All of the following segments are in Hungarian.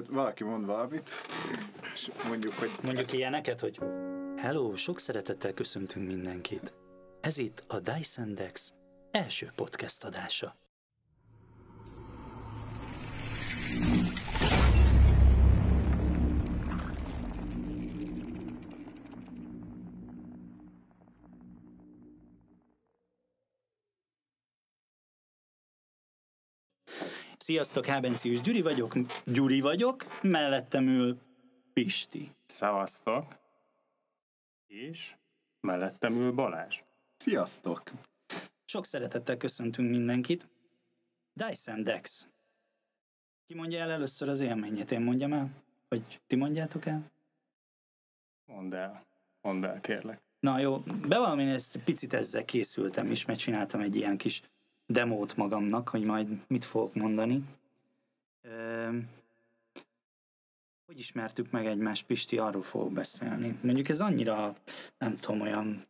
Tehát valaki mond valamit, és mondjuk, hogy... Mondjuk ilyeneket, hogy Hello, sok szeretettel köszöntünk mindenkit. Ez itt a Dyson Dex első podcast adása. Sziasztok, Hábencius Gyuri vagyok, Gyuri vagyok, mellettem ül Pisti. Szevasztok. És mellettem ül Balázs. Sziasztok! Sok szeretettel köszöntünk mindenkit. Dyson Dex. Ki mondja el először az élményét? Én mondjam el? Vagy ti mondjátok el? Mondd el. Mondd el, kérlek. Na jó, bevallom, én ezt picit ezzel készültem is, mert csináltam egy ilyen kis demót magamnak, hogy majd mit fogok mondani. Ö, hogy ismertük meg egymást, Pisti, arról fogok beszélni. Mondjuk ez annyira, nem tudom, olyan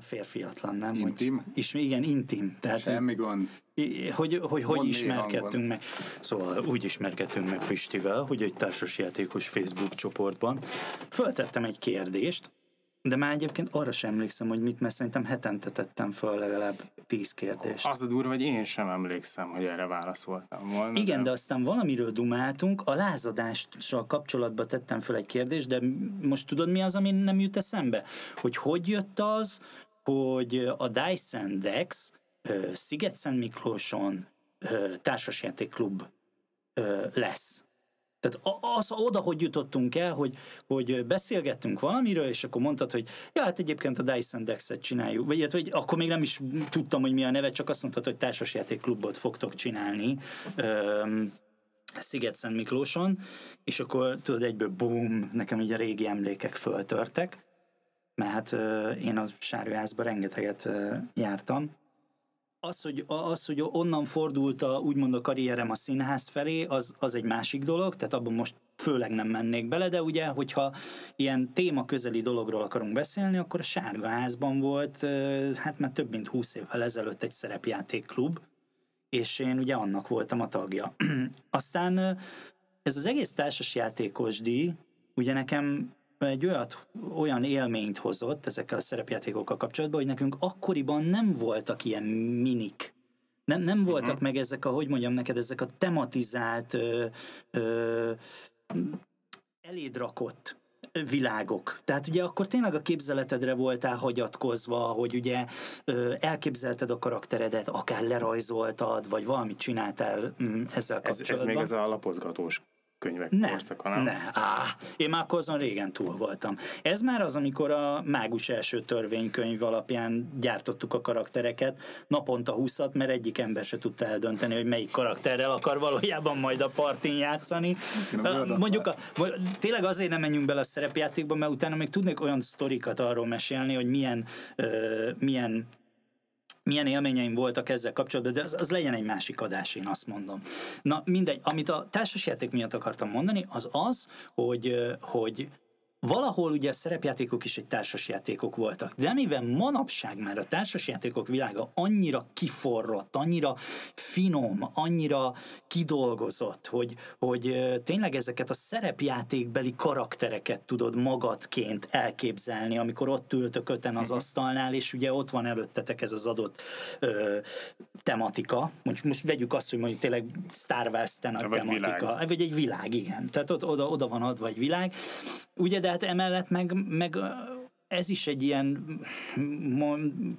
férfiatlan, nem? Intim? Hogy, is, igen, intim. Tehát, Semmi gond. Hogy, hogy, hogy Mondd ismerkedtünk meg. Szóval úgy ismerkedtünk meg Pistivel, hogy egy társasjátékos Facebook csoportban föltettem egy kérdést, de már egyébként arra sem emlékszem, hogy mit, mert szerintem hetente tettem föl legalább tíz kérdést. Az a durva, hogy én sem emlékszem, hogy erre válaszoltam volna. Igen, de aztán valamiről dumáltunk, a lázadással kapcsolatban tettem föl egy kérdést, de most tudod mi az, ami nem jut eszembe? Hogy hogy jött az, hogy a Dyson Dex Sziget-Szent Miklóson társasjátékklub lesz. Tehát az oda, hogy jutottunk el, hogy, hogy beszélgettünk valamiről, és akkor mondtad, hogy ja, hát egyébként a Dyson Dex-et csináljuk, vagy, illetve, hogy akkor még nem is tudtam, hogy mi a neve, csak azt mondtad, hogy társasjátékklubot fogtok csinálni. Öm, Sziget-Szent Miklóson, és akkor tudod, egyből boom, nekem így a régi emlékek föltörtek, mert hát én a Sárőházban rengeteget jártam. Az hogy, az, hogy onnan fordult a, úgymond a karrierem a színház felé, az, az egy másik dolog, tehát abban most főleg nem mennék bele, de ugye, hogyha ilyen téma közeli dologról akarunk beszélni, akkor a Sárga Házban volt, hát már több mint húsz évvel ezelőtt egy szerepjátékklub, és én ugye annak voltam a tagja. Aztán ez az egész társasjátékos díj, ugye nekem egy olyat, olyan élményt hozott ezekkel a szerepjátékokkal kapcsolatban, hogy nekünk akkoriban nem voltak ilyen minik. Nem, nem voltak Mhm. meg ezek a, hogy mondjam neked, ezek a tematizált, ö, ö, eléd rakott világok. Tehát ugye akkor tényleg a képzeletedre voltál hagyatkozva, hogy ugye ö, elképzelted a karakteredet, akár lerajzoltad, vagy valamit csináltál mm, ezzel Ez, kapcsolatban. ez még ez a lapozgatós könyvek Ne, korszaka, nem? ne, á, én már akkor azon régen túl voltam. Ez már az, amikor a mágus első törvénykönyv alapján gyártottuk a karaktereket, naponta 20 mert egyik ember se tudta eldönteni, hogy melyik karakterrel akar valójában majd a partin játszani. Mondjuk, a, tényleg azért nem menjünk bele a szerepjátékba, mert utána még tudnék olyan sztorikat arról mesélni, hogy milyen, ö, milyen milyen élményeim voltak ezzel kapcsolatban, de az, az legyen egy másik adás, én azt mondom. Na mindegy, amit a társasjáték miatt akartam mondani, az az, hogy, hogy valahol ugye a szerepjátékok is egy társasjátékok voltak, de mivel manapság már a társasjátékok világa annyira kiforrott, annyira finom, annyira kidolgozott, hogy, hogy tényleg ezeket a szerepjátékbeli karaktereket tudod magadként elképzelni, amikor ott ültök öten az asztalnál, és ugye ott van előttetek ez az adott ö, tematika. Most, most vegyük azt, hogy mondjuk tényleg Star Wars a tematika. Vagy egy világ, igen. Tehát ott, oda, oda van adva egy világ. Ugye, de hát emellett meg, meg ez is egy ilyen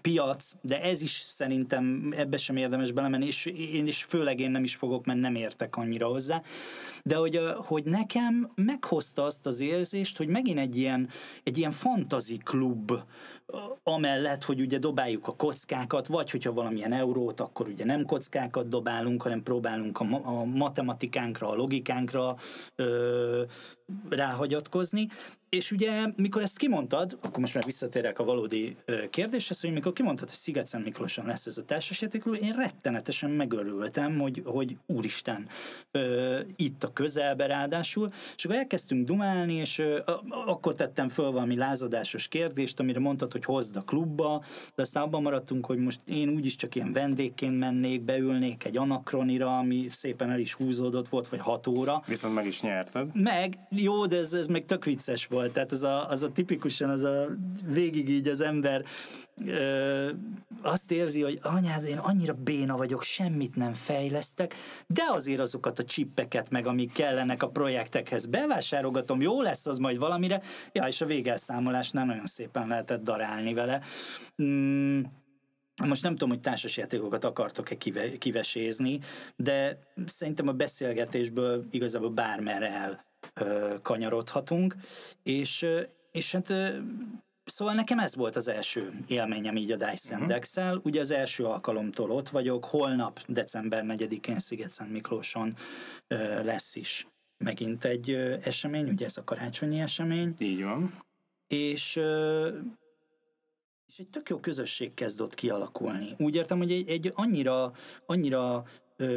piac, de ez is szerintem ebbe sem érdemes belemenni, és én is, főleg én nem is fogok, mert nem értek annyira hozzá. De hogy, hogy nekem meghozta azt az érzést, hogy megint egy ilyen, egy ilyen fantazi klub, amellett, hogy ugye dobáljuk a kockákat, vagy hogyha valamilyen eurót, akkor ugye nem kockákat dobálunk, hanem próbálunk a, ma- a matematikánkra, a logikánkra ö, ráhagyatkozni, és ugye, mikor ezt kimondtad, akkor most már visszatérek a valódi ö, kérdéshez, hogy mikor kimondtad, hogy Sziget Miklóson lesz ez a társasjátékló, én rettenetesen megörültem, hogy, hogy úristen, ö, itt a közelbe ráadásul, és akkor elkezdtünk dumálni, és ö, akkor tettem föl valami lázadásos kérdést, amire mondtad, hogy hozd a klubba, de aztán abban maradtunk, hogy most én úgyis csak ilyen vendégként mennék, beülnék egy anakronira, ami szépen el is húzódott volt, vagy hat óra, Viszont meg is nyerted. meg, jó, de ez, ez meg tök vicces volt, tehát az a, az a tipikusan, az a végig így az ember ö, azt érzi, hogy anyád, én annyira béna vagyok, semmit nem fejlesztek, de azért azokat a csippeket meg, amik kellenek a projektekhez. Bevásárolgatom, jó lesz az majd valamire, ja, és a végelszámolásnál nagyon szépen lehetett darálni vele. Mm, most nem tudom, hogy társasjátékokat akartok-e kive, kivesézni, de szerintem a beszélgetésből igazából bármerre el kanyarodhatunk, és, és hát Szóval nekem ez volt az első élményem így a Dyson Mhm. dex Ugye az első alkalomtól ott vagyok, holnap, december 4-én Sziget Miklóson ö, lesz is megint egy ö, esemény, ugye ez a karácsonyi esemény, Így van. és, ö, és egy tök jó közösség kezd ott kialakulni. Úgy értem, hogy egy, egy annyira, annyira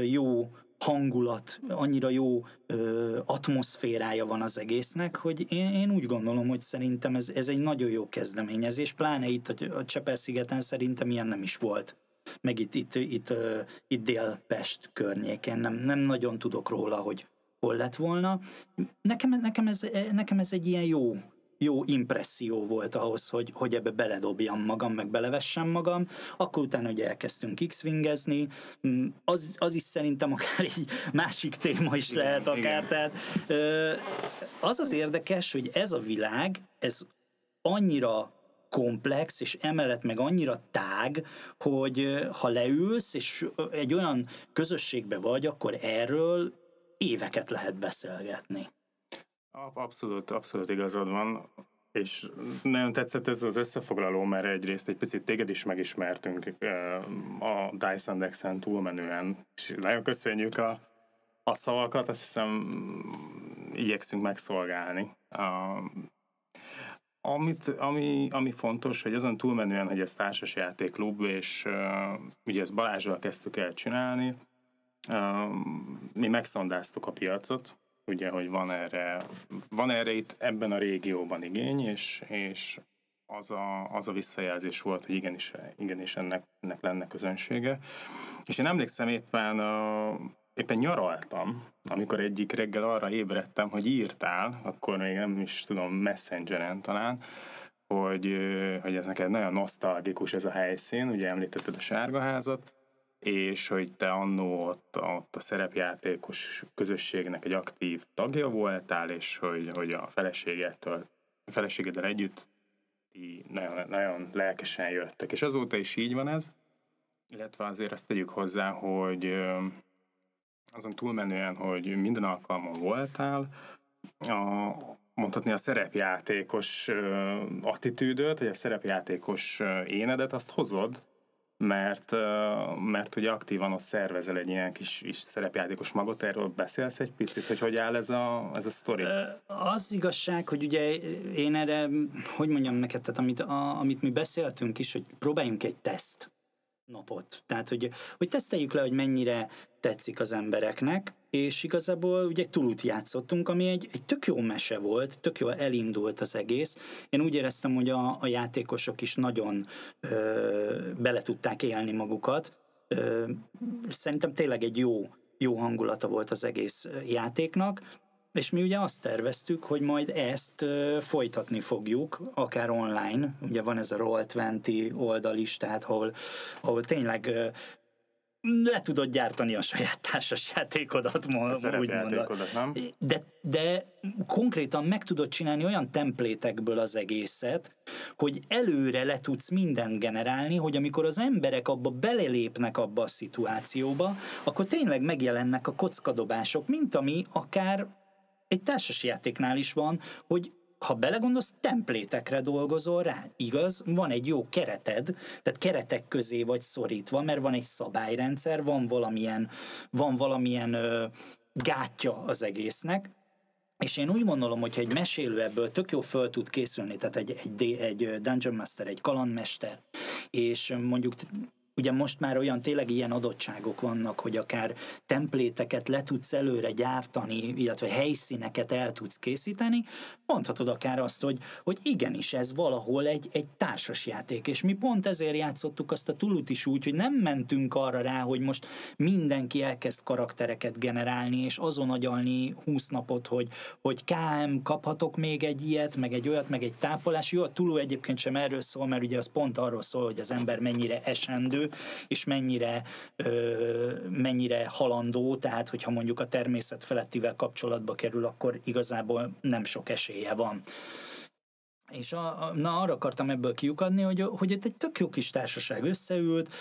jó hangulat, annyira jó ö, atmoszférája van az egésznek, hogy én, én úgy gondolom, hogy szerintem ez, ez egy nagyon jó kezdeményezés, pláne itt a, a Csepel-szigeten szerintem ilyen nem is volt. Meg itt, itt, itt, ö, itt Dél-Pest környéken nem, nem nagyon tudok róla, hogy hol lett volna. Nekem, nekem, ez, nekem ez egy ilyen jó, jó impresszió volt ahhoz, hogy, hogy ebbe beledobjam magam, meg belevessem magam. Akkor utána ugye elkezdtünk x-wingezni, Mm, az, az is szerintem akár egy másik téma is Igen, lehet akár. igen. Tehát, az az érdekes, hogy ez a világ, ez annyira komplex, és emellett meg annyira tág, hogy ha leülsz, és egy olyan közösségbe vagy, akkor erről éveket lehet beszélgetni. Ab- Abszolút, abszolút igazad van. És nagyon tetszett ez az összefoglaló, mert egyrészt egy picit téged is megismertünk a Dyson Dex-en túlmenően, és nagyon köszönjük a, a szavakat, azt hiszem igyekszünk megszolgálni. Amit, ami, ami fontos, hogy azon túlmenően, hogy ez társasjátékklub, és uh, ugye ezt Balázsral kezdtük el csinálni, mi megszondáztuk a piacot, ugye, hogy van erre, van erre itt ebben a régióban igény, és, és az, a, az a visszajelzés volt, hogy igenis, igenis ennek, ennek lenne közönsége. És én emlékszem éppen, uh, éppen nyaraltam, amikor egyik reggel arra ébredtem, hogy írtál, akkor még nem is tudom, messengeren talán, hogy, hogy ez neked nagyon nosztalgikus ez a helyszín, ugye említetted a sárgaházat, és hogy te annó ott, ott a szerepjátékos közösségnek egy aktív tagja voltál, és hogy, hogy a feleségettől, a feleségeddel együtt ti nagyon, nagyon lelkesen jöttek. És azóta is így van ez, illetve azért azt tegyük hozzá, hogy azon túlmenően, hogy minden alkalmon voltál, a, mondhatni a szerepjátékos attitűdöt, vagy a szerepjátékos énedet, azt hozod, mert, mert ugye aktívan ott szervezel egy ilyen kis, kis szerepjátékos magot, erről beszélsz egy picit, hogy hogy áll ez a, ez a sztori? Az igazság, hogy ugye én erre, hogy mondjam neked, tehát amit, a, amit mi beszéltünk is, hogy próbáljunk egy teszt napot. Tehát, hogy, hogy teszteljük le, hogy mennyire tetszik az embereknek, és igazából ugye egy túlut játszottunk, ami egy, egy tök jó mese volt, tök jól elindult az egész. Én úgy éreztem, hogy a, a játékosok is nagyon ö, bele tudták élni magukat. Ö, szerintem tényleg egy jó, jó hangulata volt az egész játéknak, és mi ugye azt terveztük, hogy majd ezt ö, folytatni fogjuk, akár online, ugye van ez a Roll20 oldal is, tehát ahol, ahol tényleg ö, le tudod gyártani a saját társas játékodat, A mo- úgymond. szerepjátékodat, nem? De, de konkrétan meg tudod csinálni olyan templétekből az egészet, hogy előre le tudsz mindent generálni, hogy amikor az emberek abba belelépnek abba a szituációba, akkor tényleg megjelennek a kockadobások, mint ami akár egy társasjátéknál is van, hogy ha belegondolsz, templétekre dolgozol rá, igaz? Van egy jó kereted, tehát keretek közé vagy szorítva, mert van egy szabályrendszer, van valamilyen, van valamilyen ö, gátja az egésznek, És én úgy gondolom, hogy egy mesélő ebből tök jó föl tud készülni, tehát egy, egy, egy Dungeon Master, egy kalandmester, és mondjuk ugye most már olyan tényleg ilyen adottságok vannak, hogy akár templéteket le tudsz előre gyártani, illetve helyszíneket el tudsz készíteni, mondhatod akár azt, hogy, hogy igenis ez valahol egy, egy társasjáték, és mi pont ezért játszottuk azt a tulut is úgy, hogy nem mentünk arra rá, hogy most mindenki elkezd karaktereket generálni, és azon agyalni 20 napot, hogy, hogy KM, kaphatok még egy ilyet, meg egy olyat, meg egy tápolás. Jó, a Tulu egyébként sem erről szól, mert ugye az pont arról szól, hogy az ember mennyire esendő, és mennyire, mennyire halandó, tehát hogyha mondjuk a természet felettivel kapcsolatba kerül, akkor igazából nem sok esélye van. És a, na, arra akartam ebből kiukadni, hogy, hogy itt egy tök jó kis társaság összeült,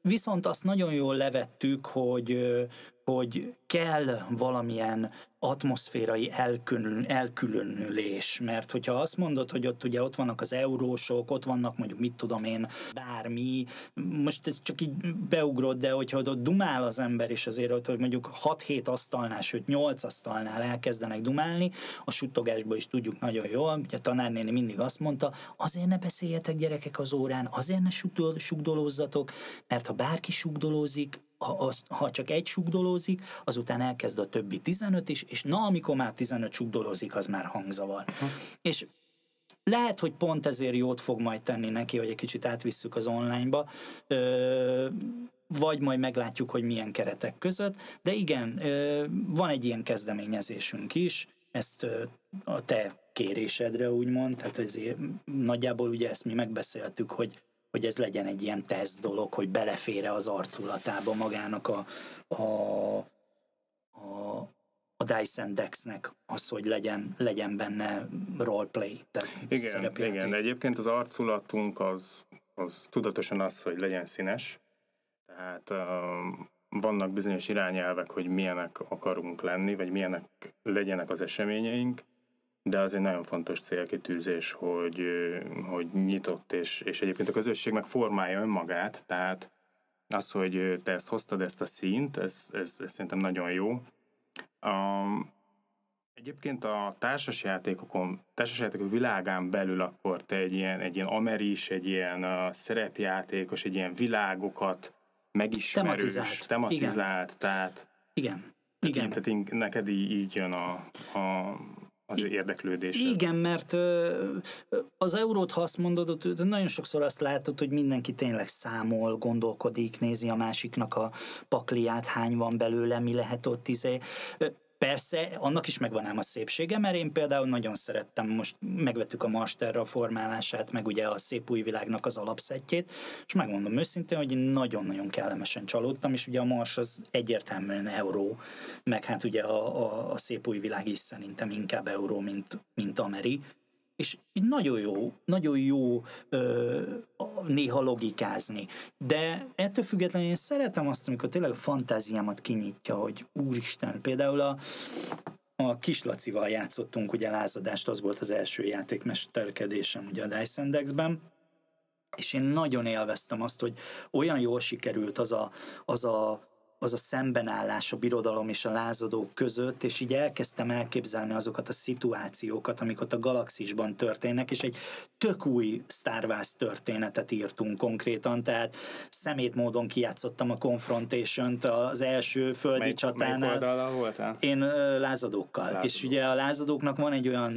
viszont azt nagyon jól levettük, hogy, hogy kell valamilyen atmoszférai elkülön, elkülönülés, mert hogyha azt mondod, hogy ott ugye ott vannak az eurósok, ott vannak mondjuk mit tudom én, bármi, most ez csak így beugrod, de hogyha ott dumál az ember, és azért ott, hogy mondjuk 6-7 asztalnál, sőt 8 asztalnál elkezdenek dumálni, a suttogásból is tudjuk nagyon jól, ugye a tanárnéni mindig azt mondta, azért ne beszéljetek gyerekek az órán, azért ne sugdolózzatok, mert ha bárki sugdolózik, ha, az, ha csak egy sugdolózik, azután elkezd a többi 15 is, és na, amikor már 15 sugdolózik, az már hangzavar. Uh-huh. És lehet, hogy pont ezért jót fog majd tenni neki, hogy egy kicsit átvisszük az onlineba, ö, vagy majd meglátjuk, hogy milyen keretek között, de igen, ö, van egy ilyen kezdeményezésünk is, ezt ö, a te kérésedre úgymond, tehát ezért nagyjából ugye ezt mi megbeszéltük, hogy hogy ez legyen egy ilyen teszt dolog, hogy belefére az arculatába magának a, a, a, a Dyson Dexnek az, hogy legyen, legyen benne roleplay. Tehát igen, igen, de egyébként az arculatunk az, az tudatosan az, hogy legyen színes. Tehát uh, vannak bizonyos irányelvek, hogy milyenek akarunk lenni, vagy milyenek legyenek az eseményeink, de az egy nagyon fontos célkitűzés, hogy, hogy nyitott, és, és egyébként a közösség meg formálja önmagát, tehát az, hogy te ezt hoztad, ezt a színt, ez, ez, ez szerintem nagyon jó. Um, egyébként a társasjátékokon, társasjátékok világán belül akkor te egy ilyen, egy ilyen ameris, egy ilyen uh, szerepjátékos, egy ilyen világokat megismerős, tematizált, tematizált Igen. tehát Igen. Igen. Tehát neked így, így jön a, a az érdeklődés. Igen, mert az eurót, ha azt mondod, nagyon sokszor azt látod, hogy mindenki tényleg számol, gondolkodik, nézi a másiknak a pakliát, hány van belőle, mi lehet ott izé. Persze, annak is megvan ám a szépsége, mert én például nagyon szerettem, most megvettük a Masterra formálását, meg ugye a Szép Új Világnak az alapszettjét, és megmondom őszintén, hogy én nagyon-nagyon kellemesen csalódtam, és ugye a Mars az egyértelműen euró, meg hát ugye a, a, a Szép Új Világ is szerintem inkább euró, mint, mint ameri, és nagyon jó, nagyon jó ö, néha logikázni. De ettől függetlenül én szeretem azt, amikor tényleg a fantáziámat kinyitja, hogy úristen, például a, a Kislacival játszottunk ugye lázadást, az volt az első játékmesterkedésem ugye a Dyson Dex-ben, és én nagyon élveztem azt, hogy olyan jól sikerült az a, az a az a szembenállás a birodalom és a lázadók között, és így elkezdtem elképzelni azokat a szituációkat, amik ott a galaxisban történnek, és egy tök új Star Wars történetet írtunk konkrétan, tehát szemét módon kijátszottam a Confrontation-t az első földi mely, csatánál. voltál? Én lázadókkal. Lázadók. És ugye a lázadóknak van egy olyan,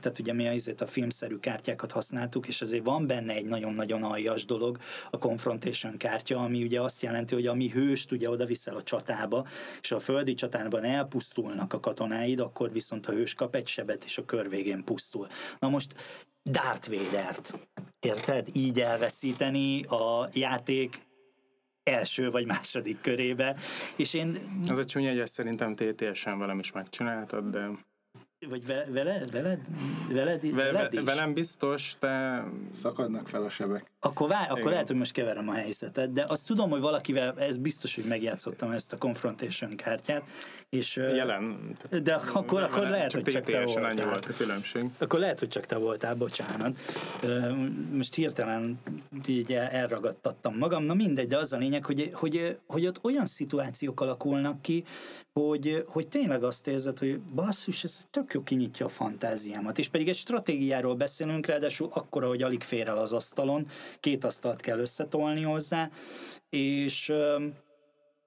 tehát ugye mi azért a filmszerű kártyákat használtuk, és azért van benne egy nagyon-nagyon aljas dolog, a Confrontation kártya, ami ugye azt jelenti, hogy ami hőst ugye oda viszel a csatába, és a földi csatában elpusztulnak a katonáid, akkor viszont a hős kap egy sebet, és a kör végén pusztul. Na most Darth Vader-t, érted? Így elveszíteni a játék első vagy második körébe, és én... Az a csúnya, hogy szerintem TTS-en velem is megcsináltad, de... Vagy ve, veled, veled, veled, Ve, veled is? Velem biztos, de... Szakadnak fel a sebek. Akkor, vá, akkor lehet, hogy most keverem a helyzetet, de azt tudom, hogy valakivel, ez biztos, hogy megjátszottam ezt a Confrontation kártyát, és... Jelen. De akkor, akkor vele, lehet, hogy csak te voltál. annyi volt a különbség. Akkor lehet, hogy csak te voltál, bocsánat. Most hirtelen így elragadtattam magam, na mindegy, de az a lényeg, hogy, hogy, hogy ott olyan szituációk alakulnak ki, hogy, hogy tényleg azt érzed, hogy basszus, ez tök tök jó, kinyitja a fantáziámat. És pedig egy stratégiáról beszélünk, ráadásul akkora, hogy alig fér el az asztalon, két asztalt kell összetolni hozzá, és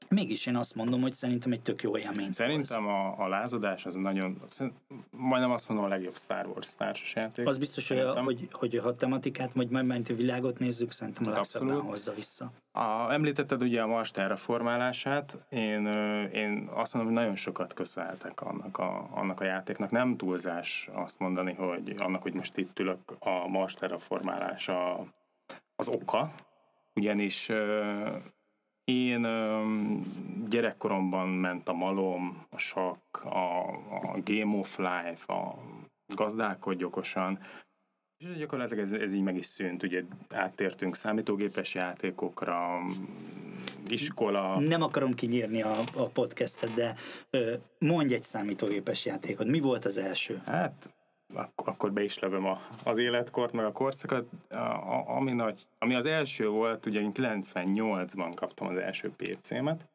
Mégis én azt mondom, hogy szerintem egy tök jó élmény. Szerintem a, a lázadás az nagyon, majdnem azt mondom a legjobb Star Wars társasjáték. Az biztos, hogy, hogy, hogy a tematikát, vagy majd a világot nézzük, szerintem a legszebben hozza vissza. A, említetted ugye a Mars terraformálását, én, én azt mondom, hogy nagyon sokat köszönhetek annak a, annak a játéknak. Nem túlzás azt mondani, hogy annak, hogy most itt ülök, a Mars terraformálása az oka, ugyanis én gyerekkoromban ment a malom, a sakk, a, a Game of Life, a gazdálkodj okosan, és gyakorlatilag ez, ez így meg is szűnt, ugye áttértünk számítógépes játékokra, iskola. Nem akarom kinyírni a, a podcastet, de ö, mondj egy számítógépes játékot. Mi volt az első? Hát akkor be is lövöm a, az életkort, meg a korszakot. A, a, ami, nagy, ami az első volt, ugye én 98-ban kaptam az első PC-met,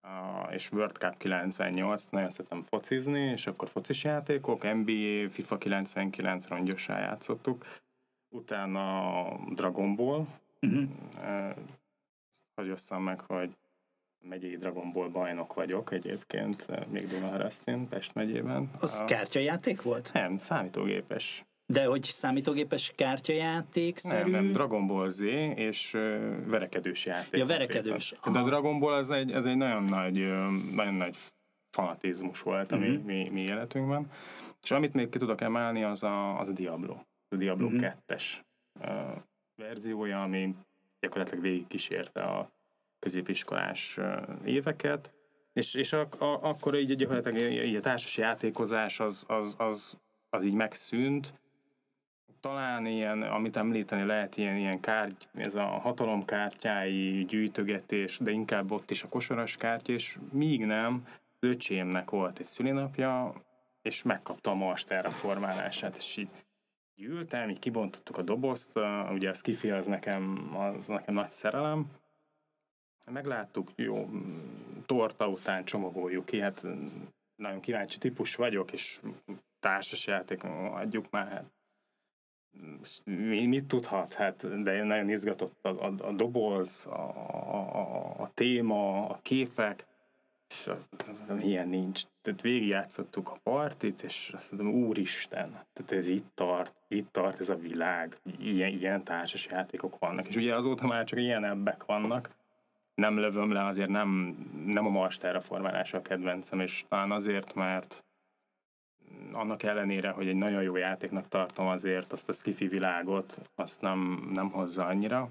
a, és World Cup 98, nagyon szeretem focizni, és akkor focis játékok, NBA, FIFA 99 rongyosá játszottuk, utána Dragon Ball, uh-huh. Ezt meg, hogy megyei Dragon Ball bajnok vagyok egyébként, eh, még Dunaharasztin, Pest megyében. Az a... kártyajáték volt? Nem, számítógépes. De hogy számítógépes kártyajáték szerű? Nem, nem, Dragon Ball Z és uh, verekedős játék. Ja, verekedős. De a Dragon Ball az egy, az egy nagyon nagy, nagyon nagy fanatizmus volt a uh-huh. mi, mi, mi életünkben. És amit még ki tudok emelni, az a, az a Diablo. A Diablo uh-huh. 2-es uh, verziója, ami gyakorlatilag végig kísérte a középiskolás éveket, és, és a, a, akkor így gyakorlatilag így a társas játékozás az, az, az, az így megszűnt. Talán ilyen, amit említeni lehet, ilyen, ilyen kárty, ez a hatalomkártyái gyűjtögetés, de inkább ott is a kosaras kártya, és míg nem, öcsémnek volt egy szülinapja, és megkapta a Mars formálását, és így gyűltem, így kibontottuk a dobozt, ugye a Skiffy az nekem, az nekem nagy szerelem, Megláttuk, jó, torta után csomagoljuk ki, hát nagyon kíváncsi típus vagyok, és társasjáték, adjuk már, hát mi, mit tudhat, hát, de nagyon izgatott a, a, a doboz, a, a, a téma, a képek, és ilyen nincs. Tehát végigjátszottuk a partit, és azt mondom, úristen, tehát ez itt tart, itt tart ez a világ, ilyen, ilyen társas játékok vannak. És ugye azóta már csak ilyen ebbek vannak, nem lövöm le, azért nem, nem a Mars terraformálása a kedvencem, és talán azért, mert annak ellenére, hogy egy nagyon jó játéknak tartom azért azt a skifi világot, azt nem, nem hozza annyira.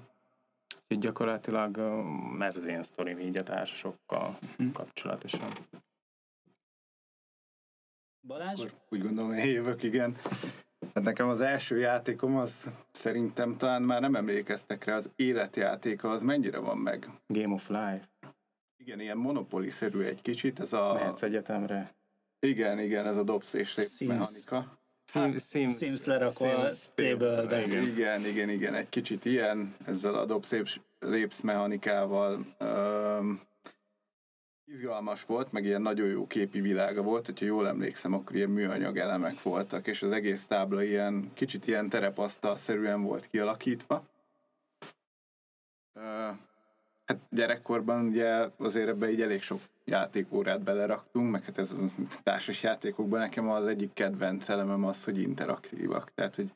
Úgyhogy gyakorlatilag ez az én sztorim így a társasokkal hm. kapcsolatosan. Balázs? Akkor úgy gondolom, én jövök, igen. Hát nekem az első játékom az szerintem talán már nem emlékeztek rá, az életjátéka az mennyire van meg? Game of Life. Igen, ilyen monopoly-szerű egy kicsit, ez a... Mehetsz egyetemre. Igen, igen, ez a dobsz és mechanika. Sims, Sims, Sims lerakva table igen. igen, igen, igen, egy kicsit ilyen, ezzel a dobsz és mechanikával. Um, Izgalmas volt, meg ilyen nagyon jó képi világa volt, hogyha jól emlékszem, akkor ilyen műanyag elemek voltak, és az egész tábla ilyen, kicsit ilyen terepasztal-szerűen volt kialakítva. Hát gyerekkorban ugye azért ebbe így elég sok játékórát beleraktunk, meg hát ez a társas játékokban nekem az egyik kedvenc elemem az, hogy interaktívak. Tehát, hogy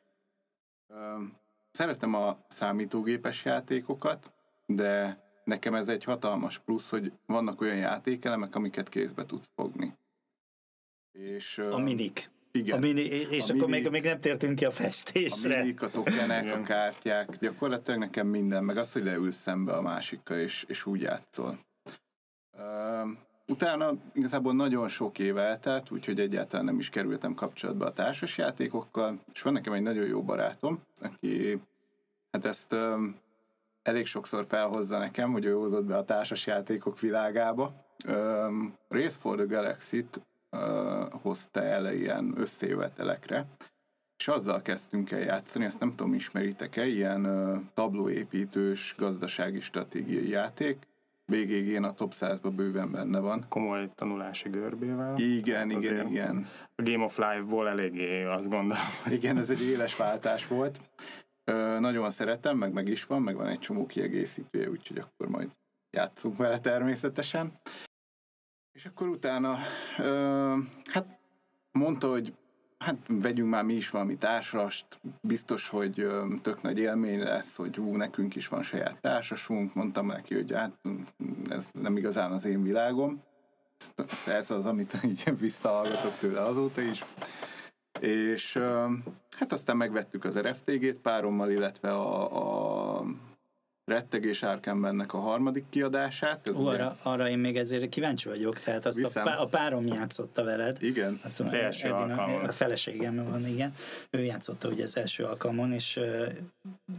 ö, szeretem a számítógépes játékokat, de nekem ez egy hatalmas plusz, hogy vannak olyan játékelemek, amiket kézbe tudsz fogni. És, a minik. Igen. A mini, és a akkor minik, még, még nem tértünk ki a festésre. A minik, a tokenek, a kártyák, gyakorlatilag nekem minden, meg az, hogy leülsz szembe a másikkal, és, és úgy játszol. Uh, utána igazából nagyon sok év eltelt, úgyhogy egyáltalán nem is kerültem kapcsolatba a társasjátékokkal, és van nekem egy nagyon jó barátom, aki hát ezt um, elég sokszor felhozza nekem, hogy ő hozott be a társasjátékok világába. Um, Race for the Galaxy-t uh, hozta el ilyen összejövetelekre, és azzal kezdtünk el játszani, ezt nem tudom, ismeritek-e, ilyen uh, tablóépítős gazdasági stratégiai játék, BGG-n a top 100-ban bőven benne van. Komoly tanulási görbével. Igen, hát igen, igen. A Game of Life-ból eléggé azt gondolom. Igen, ez egy éles váltás volt. Nagyon szeretem, meg meg is van, meg van egy csomó kiegészítője, úgyhogy akkor majd játszunk vele természetesen. És akkor utána, ö, hát mondta, hogy hát vegyünk már mi is valami társast, biztos, hogy ö, tök nagy élmény lesz, hogy ú, nekünk is van saját társasunk, mondtam neki, hogy hát ez nem igazán az én világom, ez az, amit így visszahallgatok tőle azóta is. És hát aztán megvettük az RFTG-t párommal, illetve a, a Rettegés Árkembennek a harmadik kiadását. Ez Ó, arra, arra én még ezért kíváncsi vagyok, tehát azt a, pá, a párom játszotta veled. Igen. Azt az első Edina, alkalmon. A feleségem van, igen. Ő játszotta ugye az első alkalmon, és uh,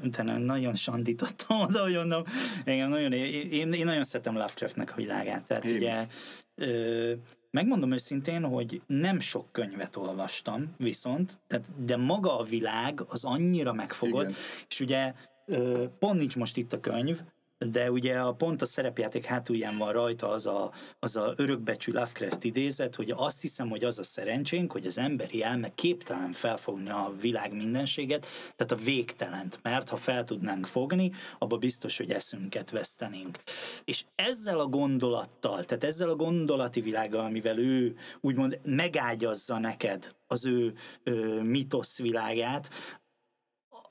utána nagyon sandítottam oda, hogy mondom, engem nagyon, én, én nagyon szeretem Lovecraftnek a világát, tehát én ugye Megmondom őszintén, hogy nem sok könyvet olvastam, viszont, tehát, de maga a világ az annyira megfogott, Igen. és ugye pont nincs most itt a könyv, de ugye a pont a szerepjáték hátulján van rajta az a, az a örökbecsű Lovecraft idézet, hogy azt hiszem, hogy az a szerencsénk, hogy az emberi elme képtelen felfogni a világ mindenséget, tehát a végtelent, mert ha fel tudnánk fogni, abba biztos, hogy eszünket vesztenénk. És ezzel a gondolattal, tehát ezzel a gondolati világgal, amivel ő úgymond megágyazza neked az ő ö, mitosz világát,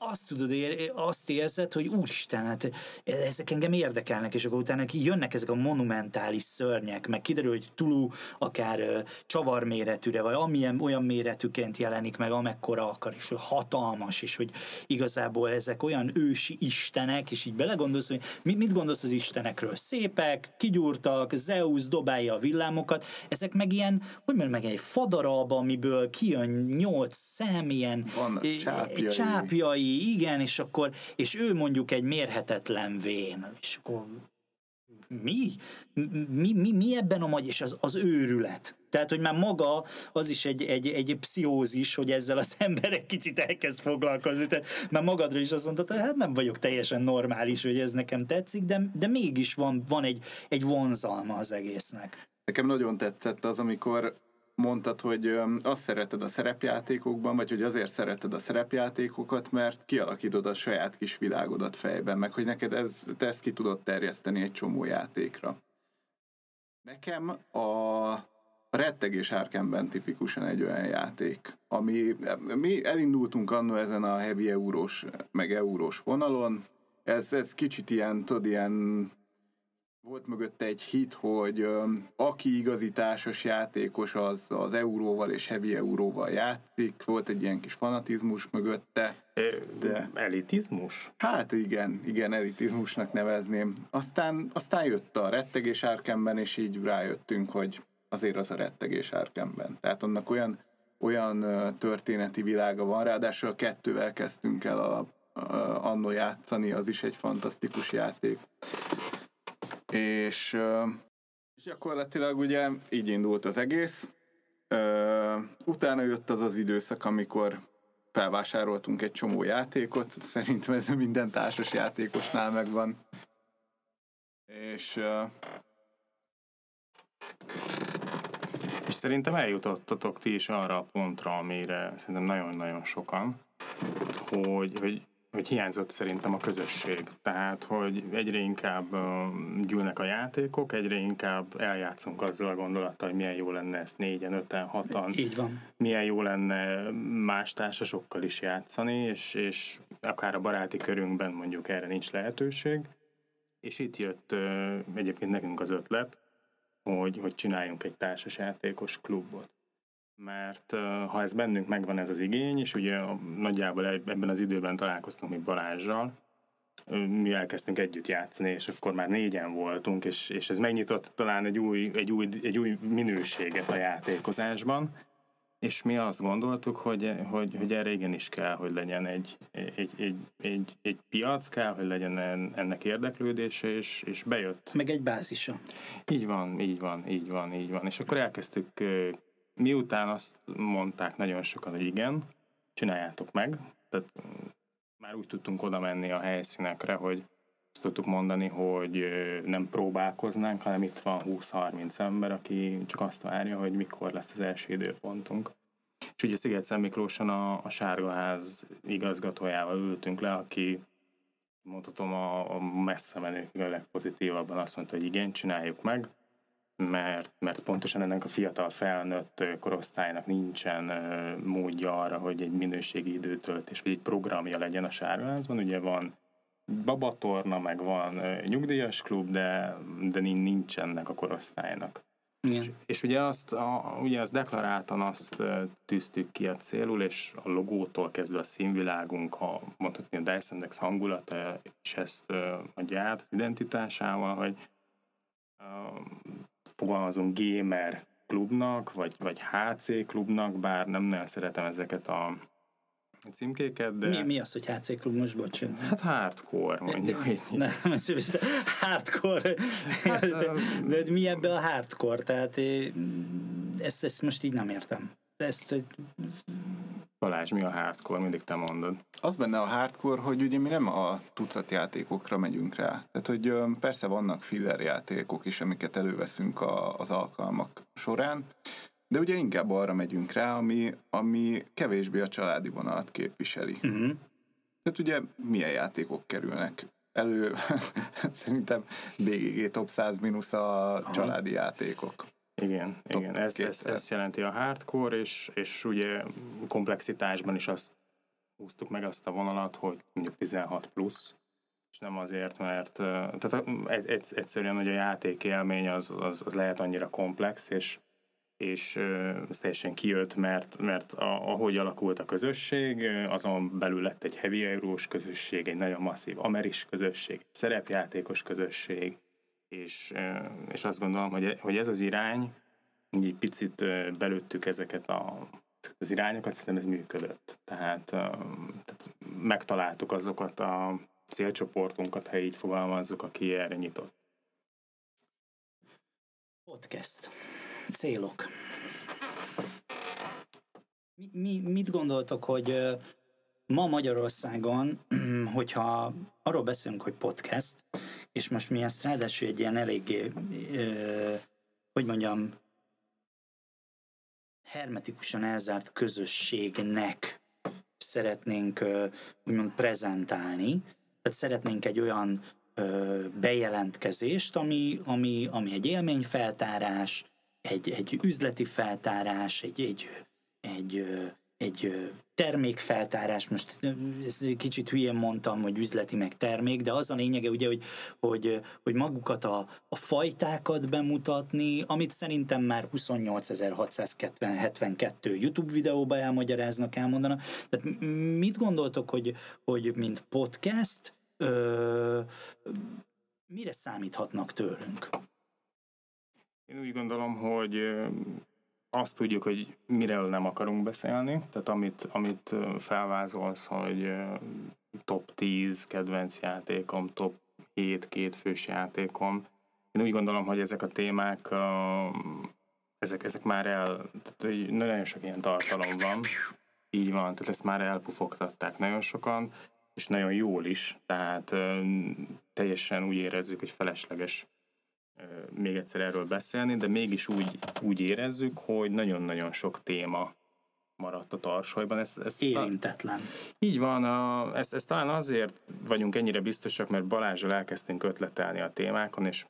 azt tudod, azt érzed, hogy úristen, hát ezek engem érdekelnek, és akkor utána jönnek ezek a monumentális szörnyek, meg kiderül, hogy Tulu akár csavar méretűre, vagy amilyen olyan méretűként jelenik meg, amekkora akar, és hogy hatalmas, és hogy igazából ezek olyan ősi istenek, és így belegondolsz, hogy mit gondolsz az istenekről? Szépek, kigyúrtak, Zeus dobálja a villámokat, ezek meg ilyen, hogy mondjam meg, egy fadaralba, amiből kijön nyolc szem, ilyen csápjai. csápjai, igen, és akkor, és ő mondjuk egy mérhetetlen vén, és akkor mi? Mi, mi, mi ebben a magy, és az, az őrület. Tehát, hogy már maga az is egy, egy, egy pszichózis, hogy ezzel az ember egy kicsit elkezd foglalkozni. Tehát már magadra is azt mondtad, hogy hát nem vagyok teljesen normális, hogy ez nekem tetszik, de, de mégis van, van egy, egy vonzalma az egésznek. Nekem nagyon tetszett az, amikor mondtad, hogy azt szereted a szerepjátékokban, vagy hogy azért szereted a szerepjátékokat, mert kialakítod a saját kis világodat fejben, meg hogy neked ez, te ezt ki tudod terjeszteni egy csomó játékra. Nekem a a rettegés árkemben tipikusan egy olyan játék, ami, mi elindultunk annó ezen a heavy eurós, meg eurós vonalon, ez, ez kicsit ilyen, tudod, ilyen volt mögötte egy hit, hogy um, aki igazi társas játékos, az az euróval és heavy euróval játszik. Volt egy ilyen kis fanatizmus mögötte. De... Elitizmus? Hát igen, igen, elitizmusnak nevezném. Aztán, aztán jött a rettegés árkemben, és így rájöttünk, hogy azért az a rettegés árkemben. Tehát annak olyan, olyan történeti világa van, ráadásul a kettővel kezdtünk el a, a, annó játszani, az is egy fantasztikus játék és, és gyakorlatilag ugye így indult az egész. Utána jött az az időszak, amikor felvásároltunk egy csomó játékot, szerintem ez minden társas játékosnál megvan. És és szerintem eljutottatok ti is arra a pontra, amire szerintem nagyon-nagyon sokan, hogy, hogy hogy hiányzott szerintem a közösség. Tehát, hogy egyre inkább gyűlnek a játékok, egyre inkább eljátszunk azzal a gondolattal, hogy milyen jó lenne ezt négyen, öten, hatan. Így van. Milyen jó lenne más társasokkal is játszani, és, és akár a baráti körünkben mondjuk erre nincs lehetőség. És itt jött egyébként nekünk az ötlet, hogy, hogy csináljunk egy társasjátékos klubot mert ha ez bennünk megvan ez az igény, és ugye nagyjából ebben az időben találkoztunk még Balázsral, mi elkezdtünk együtt játszani, és akkor már négyen voltunk, és, és ez megnyitott talán egy új, egy, új, egy új minőséget a játékozásban, és mi azt gondoltuk, hogy, hogy, hogy erre igenis kell, hogy legyen egy, egy, egy, egy, egy piac, kell, hogy legyen ennek érdeklődése, és, és bejött. Meg egy bázisa. Így van, így van, így van, így van. És akkor elkezdtük miután azt mondták nagyon sokan, hogy igen, csináljátok meg, tehát mm, már úgy tudtunk oda menni a helyszínekre, hogy, azt tudtuk mondani, hogy nem próbálkoznánk, hanem itt van 20-30 ember, aki csak azt várja, hogy mikor lesz az első időpontunk. És ugye Sziget Miklóson a, a Sárgaház igazgatójával ültünk le, aki mondhatom a, a messze menőkig a legpozitívabban azt mondta, hogy igen, csináljuk meg, mert, mert pontosan ennek a fiatal felnőtt korosztálynak nincsen módja arra, hogy egy minőségi időtöltés, vagy egy programja legyen a Sárgaházban. Ugye van babatorna, meg van nyugdíjas klub, de, de nincsenek a korosztálynak. Igen. És, és ugye azt, a, ugye azt deklaráltan azt tűztük ki a célul, és a logótól kezdve a színvilágunk, a, mondhatni a Dice Index hangulata, és ezt adja át az identitásával, hogy fogalmazunk gamer klubnak, vagy, vagy HC klubnak, bár nem nagyon szeretem ezeket a címkéket, de... Mi, mi az, hogy HC klub most, bocsánat? Hát hardcore, mondjuk így. Nem, hardcore. Hát, de, de, mi ebbe a hardcore? Tehát ezt, ezt most így nem értem. Ezt, Balázs, mi a hardcore? Mindig te mondod. Az benne a hardcore, hogy ugye mi nem a tucat játékokra megyünk rá. Tehát, hogy persze vannak filler játékok is, amiket előveszünk a, az alkalmak során, de ugye inkább arra megyünk rá, ami, ami kevésbé a családi vonalat képviseli. Uh-huh. Tehát ugye milyen játékok kerülnek elő, szerintem BGG top 100 mínusz a Aha. családi játékok. Igen, top igen. Ez, ez, ez, jelenti a hardcore, és, és ugye komplexitásban is azt húztuk meg azt a vonalat, hogy mondjuk 16 plusz, és nem azért, mert tehát egyszerűen, hogy a játék élmény az, az, az lehet annyira komplex, és és ez teljesen kijött, mert, mert a, ahogy alakult a közösség, azon belül lett egy heavy eurós közösség, egy nagyon masszív ameris közösség, szerepjátékos közösség, és, és azt gondolom, hogy, hogy ez az irány, így picit belőttük ezeket a, az irányokat, szerintem ez működött. Tehát, tehát megtaláltuk azokat a célcsoportunkat, ha így fogalmazzuk, aki erre nyitott. Podcast. Célok. Mi, mi, mit gondoltok, hogy ma Magyarországon, hogyha arról beszélünk, hogy podcast, és most mi ezt ráadásul egy ilyen eléggé, hogy mondjam, hermetikusan elzárt közösségnek szeretnénk úgymond prezentálni, tehát szeretnénk egy olyan bejelentkezést, ami, ami, ami egy élményfeltárás, egy, egy üzleti feltárás, egy, egy, egy, egy termékfeltárás, most kicsit hülyén mondtam, hogy üzleti meg termék, de az a lényege ugye, hogy, hogy, hogy magukat a, a fajtákat bemutatni, amit szerintem már 28.672 YouTube videóba elmagyaráznak, elmondanak. Tehát mit gondoltok, hogy, hogy mint podcast, ö, mire számíthatnak tőlünk? Én úgy gondolom, hogy azt tudjuk, hogy miről nem akarunk beszélni, tehát amit, amit felvázolsz, hogy top 10 kedvenc játékom, top 7 kétfős játékom. Én úgy gondolom, hogy ezek a témák, ezek, ezek már el, tehát nagyon sok ilyen tartalom van. Így van, tehát ezt már elpufogtatták nagyon sokan, és nagyon jól is, tehát teljesen úgy érezzük, hogy felesleges még egyszer erről beszélni, de mégis úgy, úgy érezzük, hogy nagyon-nagyon sok téma maradt a tarsolyban. Ez, ez Érintetlen. Ta, így van, a, ezt, ezt talán azért vagyunk ennyire biztosak, mert Balázsral elkezdtünk ötletelni a témákon, és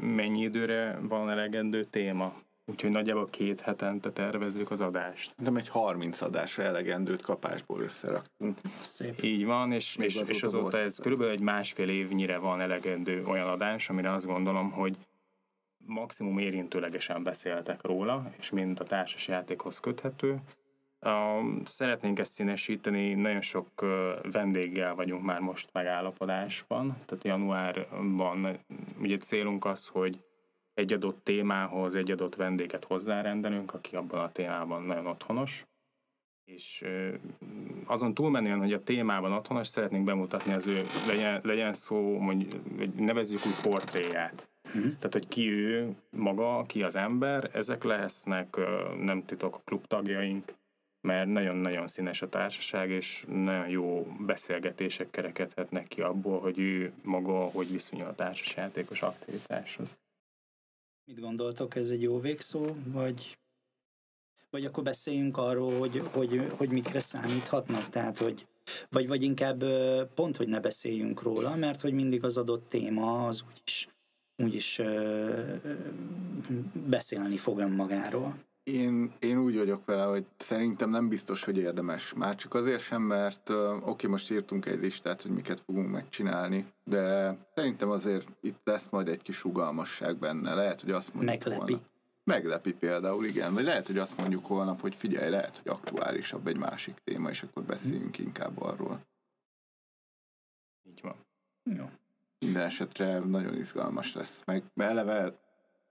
mennyi időre van elegendő téma? Úgyhogy nagyjából két hetente tervezzük az adást. De egy 30 adásra elegendőt kapásból összeraktunk. Szép. Így van, és, és, azóta és azóta ez körülbelül egy másfél évnyire van elegendő olyan adás, amire azt gondolom, hogy maximum érintőlegesen beszéltek róla, és mind a társas játékhoz köthető. Szeretnénk ezt színesíteni, nagyon sok vendéggel vagyunk már most megállapodásban, tehát januárban ugye célunk az, hogy egy adott témához egy adott vendéget hozzárendelünk, aki abban a témában nagyon otthonos, és azon túlmenően, hogy a témában otthonos, szeretnénk bemutatni az ő, legyen, legyen szó, mondjuk, nevezzük úgy portréját. Uh-huh. Tehát, hogy ki ő maga, ki az ember, ezek lesznek, nem titok, a klub tagjaink, mert nagyon-nagyon színes a társaság, és nagyon jó beszélgetések kerekedhetnek ki abból, hogy ő maga hogy viszonyul a társasjátékos aktivitáshoz. Mit gondoltok, ez egy jó végszó, vagy, vagy akkor beszéljünk arról, hogy, hogy, hogy mikre számíthatnak, tehát hogy vagy, vagy inkább pont, hogy ne beszéljünk róla, mert hogy mindig az adott téma az úgyis, úgyis beszélni fog önmagáról. Én, én úgy vagyok vele, hogy szerintem nem biztos, hogy érdemes. Már csak azért sem, mert oké, okay, most írtunk egy listát, hogy miket fogunk megcsinálni, de szerintem azért itt lesz majd egy kis rugalmasság benne. Lehet, hogy azt mondjuk Meglepi. Volna. Meglepi például, igen. Vagy lehet, hogy azt mondjuk holnap, hogy figyelj, lehet, hogy aktuálisabb egy másik téma, és akkor beszéljünk inkább arról. Így van. Jó. Minden esetre nagyon izgalmas lesz. Meg eleve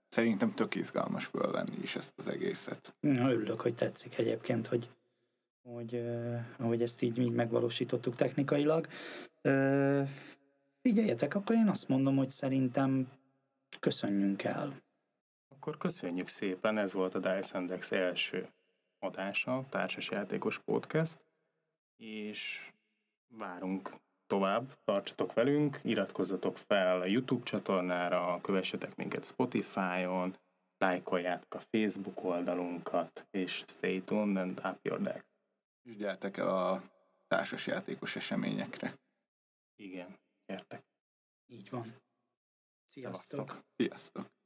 szerintem tök izgalmas fölvenni is ezt az egészet. Na, örülök, hogy tetszik egyébként, hogy, hogy uh, ahogy ezt így, így megvalósítottuk technikailag. Uh, figyeljetek, akkor én azt mondom, hogy szerintem köszönjünk el. Akkor köszönjük szépen, ez volt a Dice Index első adása, társasjátékos podcast, és várunk tovább, tartsatok velünk, iratkozzatok fel a YouTube csatornára, kövessetek minket Spotify-on, lájkoljátok a Facebook oldalunkat, és stay tuned and up your decks. És gyertek el a társasjátékos eseményekre. Igen, gyertek. Így van. Sziasztok! Sziasztok!